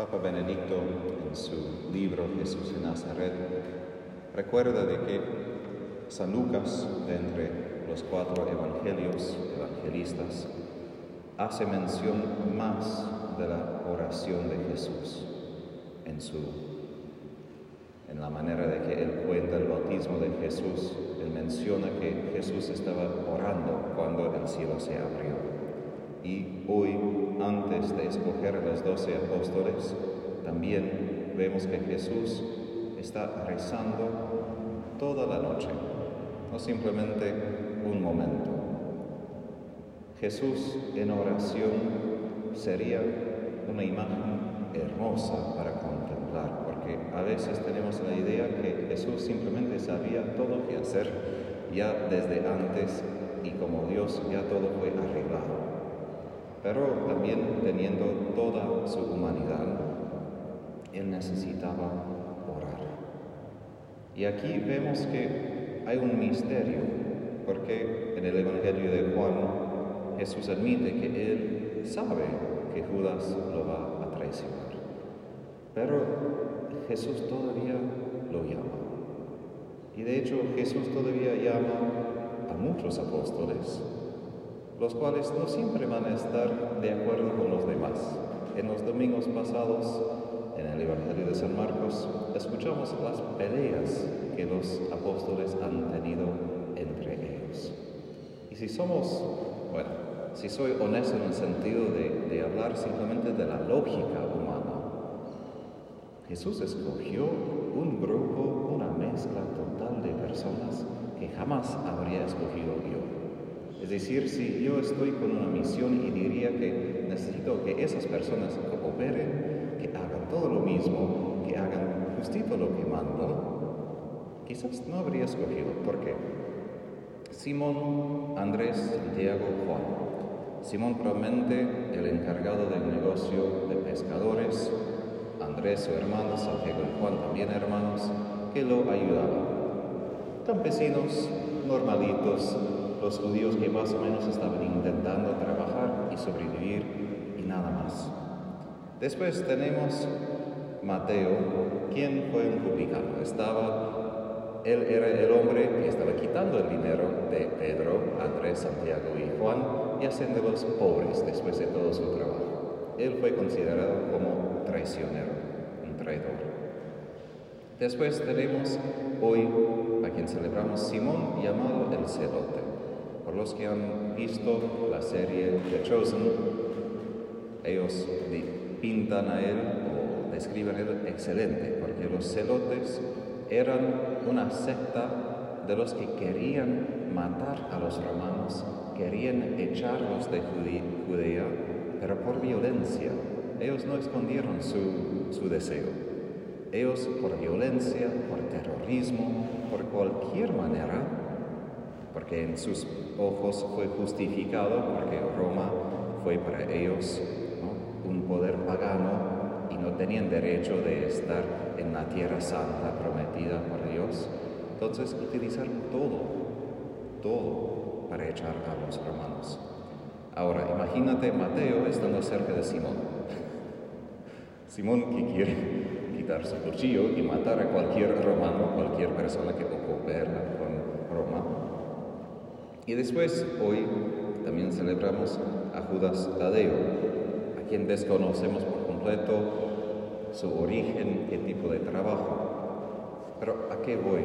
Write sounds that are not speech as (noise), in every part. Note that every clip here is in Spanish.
Papa Benedicto, en su libro Jesús en Nazaret, recuerda de que San Lucas, de entre los cuatro evangelios, evangelistas, hace mención más de la oración de Jesús en su en la manera de que él cuenta el bautismo de Jesús, él menciona que Jesús estaba orando cuando el cielo se abrió. Y hoy, antes de escoger a los doce apóstoles, también vemos que Jesús está rezando toda la noche, no simplemente un momento. Jesús en oración sería una imagen hermosa para contemplar, porque a veces tenemos la idea que Jesús simplemente sabía todo que hacer ya desde antes y como Dios ya todo fue arreglado. Pero también teniendo toda su humanidad, Él necesitaba orar. Y aquí vemos que hay un misterio, porque en el Evangelio de Juan Jesús admite que Él sabe que Judas lo va a traicionar. Pero Jesús todavía lo llama. Y de hecho Jesús todavía llama a muchos apóstoles, los cuales no siempre van a estar de acuerdo con los demás. En los domingos pasados, en el Evangelio de San Marcos, escuchamos las peleas que los apóstoles han tenido entre ellos. Y si somos, bueno, si soy honesto en el sentido de, hablar simplemente de la lógica humana, Jesús escogió un grupo, una mezcla total de personas que jamás habría escogido yo. Decir, si yo estoy con una misión y diría que necesito que esas personas cooperen, que hagan todo lo mismo, que hagan justito lo que mando, quizás no habría escogido. ¿Por qué? Simón, Andrés, Santiago, Juan Simón probablemente el encargado del negocio de pescadores, Andrés su hermano, Santiago y Juan también hermanos, que lo ayudaban. Campesinos normalitos, los judíos que más o menos estaban intentando trabajar y sobrevivir y nada más. Después tenemos Mateo, quien fue un publicano. Estaba, él era el hombre que estaba quitando el dinero de Pedro, Andrés, Santiago y Juan y haciéndolos pobres después de todo su trabajo. Él fue considerado como traicionero, un traidor. Después tenemos hoy a quien celebramos Simón llamado el celote. Por los que han visto la serie The Chosen, ellos pintan a él o describen a él excelente, porque los celotes eran una secta de los que querían matar a los romanos querían echarlos de Judea, pero por violencia. Ellos no escondieron su, su deseo. Ellos por violencia, por terrorismo, por cualquier manera, porque en sus ojos fue justificado, porque Roma fue para ellos un poder pagano y no tenían derecho de estar en la tierra santa prometida por Dios. Entonces utilizaron todo, todo para echar a los romanos. Ahora, imagínate Mateo estando cerca de Simón. (laughs) Simón que quiere quitar su cuchillo y matar a cualquier romano, cualquier persona que con Roma. Y después, hoy también celebramos a Judas Tadeo, a quien desconocemos por completo su origen, qué tipo de trabajo. Pero ¿a qué voy?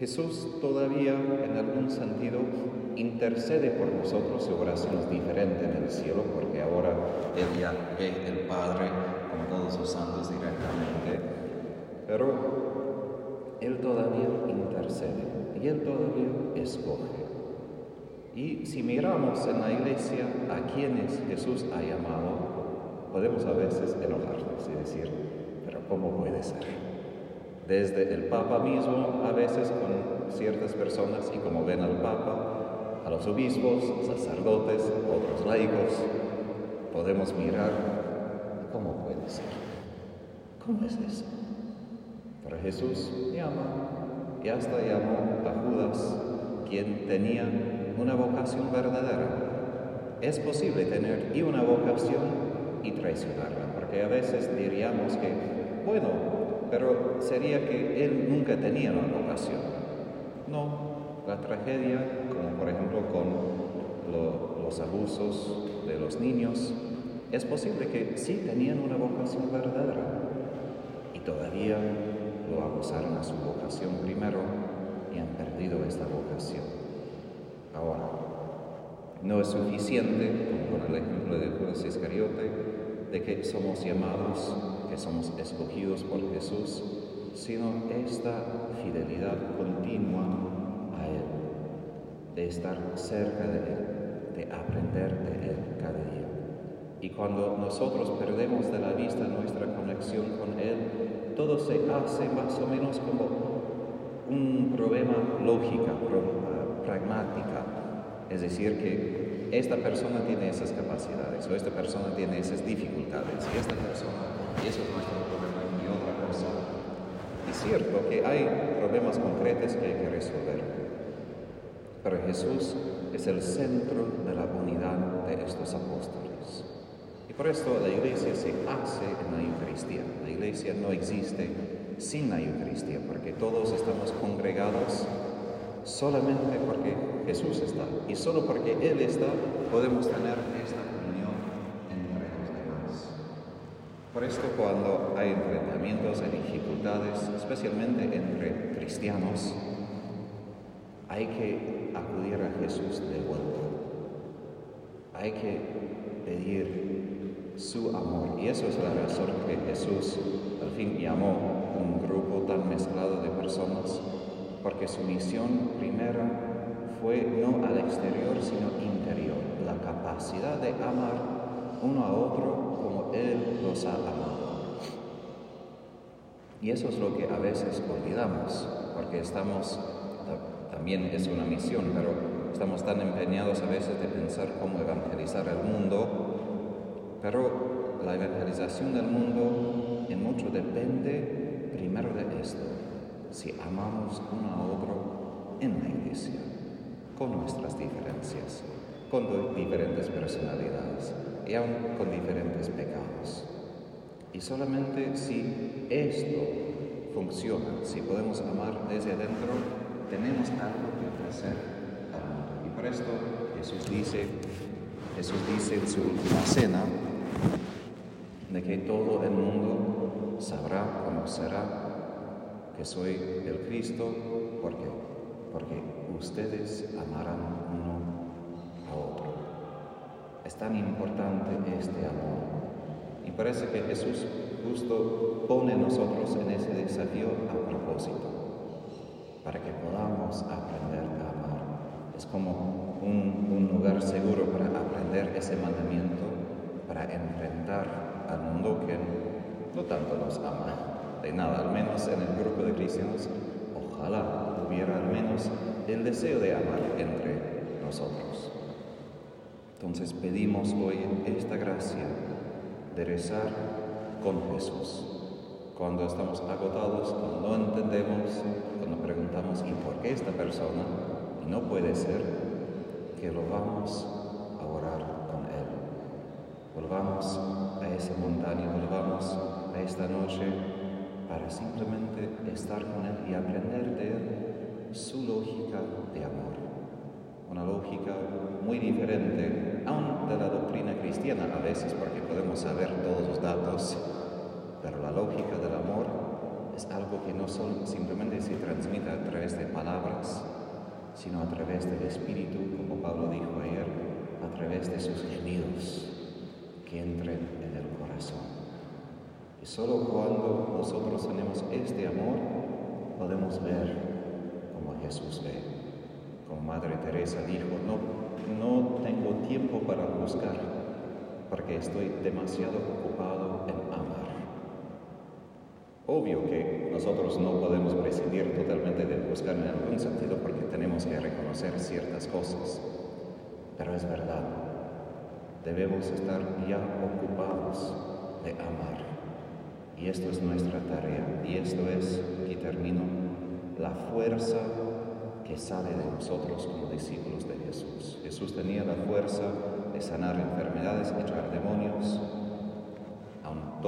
Jesús todavía en algún sentido intercede por nosotros, su oración es diferente en el cielo porque ahora Él ya ve el Padre con todos los santos directamente, pero Él todavía intercede y Él todavía escoge. Y si miramos en la iglesia a quienes Jesús ha llamado, podemos a veces enojarnos y decir, pero ¿cómo puede ser? desde el Papa mismo, a veces con ciertas personas, y como ven al Papa, a los obispos, sacerdotes, otros laicos, podemos mirar cómo puede ser. ¿Cómo es eso? Pero Jesús llama, y hasta llamó a Judas, quien tenía una vocación verdadera. Es posible tener y una vocación y traicionarla, porque a veces diríamos que, bueno, pero sería que él nunca tenía una vocación. No, la tragedia, como por ejemplo con los abusos de los niños, es posible que sí tenían una vocación verdadera y todavía lo abusaron a su vocación primero y han perdido esta vocación. Ahora, no es suficiente, como con el ejemplo de Judas Iscariote, de que somos llamados, que somos escogidos por Jesús, sino esta fidelidad continua a Él, de estar cerca de Él, de aprender de Él cada día. Y cuando nosotros perdemos de la vista nuestra conexión con todo se hace más o menos como un problema lógica, pragmática. Es decir, que esta persona tiene esas capacidades o esta persona tiene esas dificultades y esta persona, y eso es nuestro problema y otra cosa. Es cierto que hay problemas concretos que hay que resolver, pero Jesús es el centro de la unidad de estos apóstoles. Por esto la iglesia se hace en la Eucaristía. La iglesia no existe sin la Eucaristía, porque todos estamos congregados solamente porque Jesús está. Y solo porque Él está podemos tener esta comunión entre los demás. Por esto cuando hay enfrentamientos, hay dificultades, especialmente entre cristianos, hay que acudir a Jesús de vuelta. Hay que pedir su amor. Y eso es la razón que Jesús al fin llamó un grupo tan mezclado de personas, porque su misión primera fue no al exterior, sino interior, la capacidad de amar uno a otro como Él los ha amado. Y eso es lo que a veces olvidamos, porque estamos, también es una misión, pero estamos tan empeñados a veces de pensar cómo evangelizar el mundo pero la evangelización del mundo en mucho depende primero de esto, si amamos uno a otro en la iglesia, con nuestras diferencias, con diferentes personalidades y aún con diferentes pecados. Y solamente si esto funciona, si podemos amar desde adentro, tenemos algo que ofrecer al mundo. Y por esto Jesús dice, Jesús dice en su última cena, de que todo el mundo sabrá, conocerá que soy el Cristo, porque porque ustedes amarán uno a otro. Es tan importante este amor. Y parece que Jesús justo pone nosotros en ese desafío a propósito, para que podamos aprender a amar. Es como un, un lugar seguro para aprender ese mandamiento, para enfrentar al mundo que no tanto nos ama. De nada, al menos en el grupo de cristianos, ojalá hubiera al menos el deseo de amar entre nosotros. Entonces pedimos hoy esta gracia de rezar con Jesús. Cuando estamos agotados, cuando no entendemos, cuando preguntamos ¿y por qué esta persona? No puede ser que lo vamos Volvamos a esa montaña, volvamos a esta noche para simplemente estar con Él y aprender de Él su lógica de amor. Una lógica muy diferente, aún de la doctrina cristiana a veces, porque podemos saber todos los datos, pero la lógica del amor es algo que no solo simplemente se transmite a través de palabras, sino a través del Espíritu, como Pablo dijo ayer, a través de sus gemidos que entren en el corazón. Y solo cuando nosotros tenemos este amor, podemos ver como Jesús ve. Como Madre Teresa dijo, no, no tengo tiempo para buscar, porque estoy demasiado ocupado en amar. Obvio que nosotros no podemos prescindir totalmente de buscar en algún sentido porque tenemos que reconocer ciertas cosas, pero es verdad, debemos estar ya ocupados de amar. Y esto es nuestra tarea. Y esto es, y termino, la fuerza que sale de nosotros como discípulos de Jesús. Jesús tenía la fuerza de sanar enfermedades, echar demonios,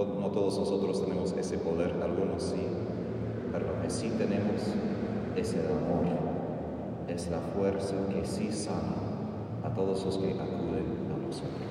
no todos nosotros tenemos ese poder, algunos sí, pero lo que sí tenemos es el amor, es la fuerza que sí sana a todos los que acuden a nosotros.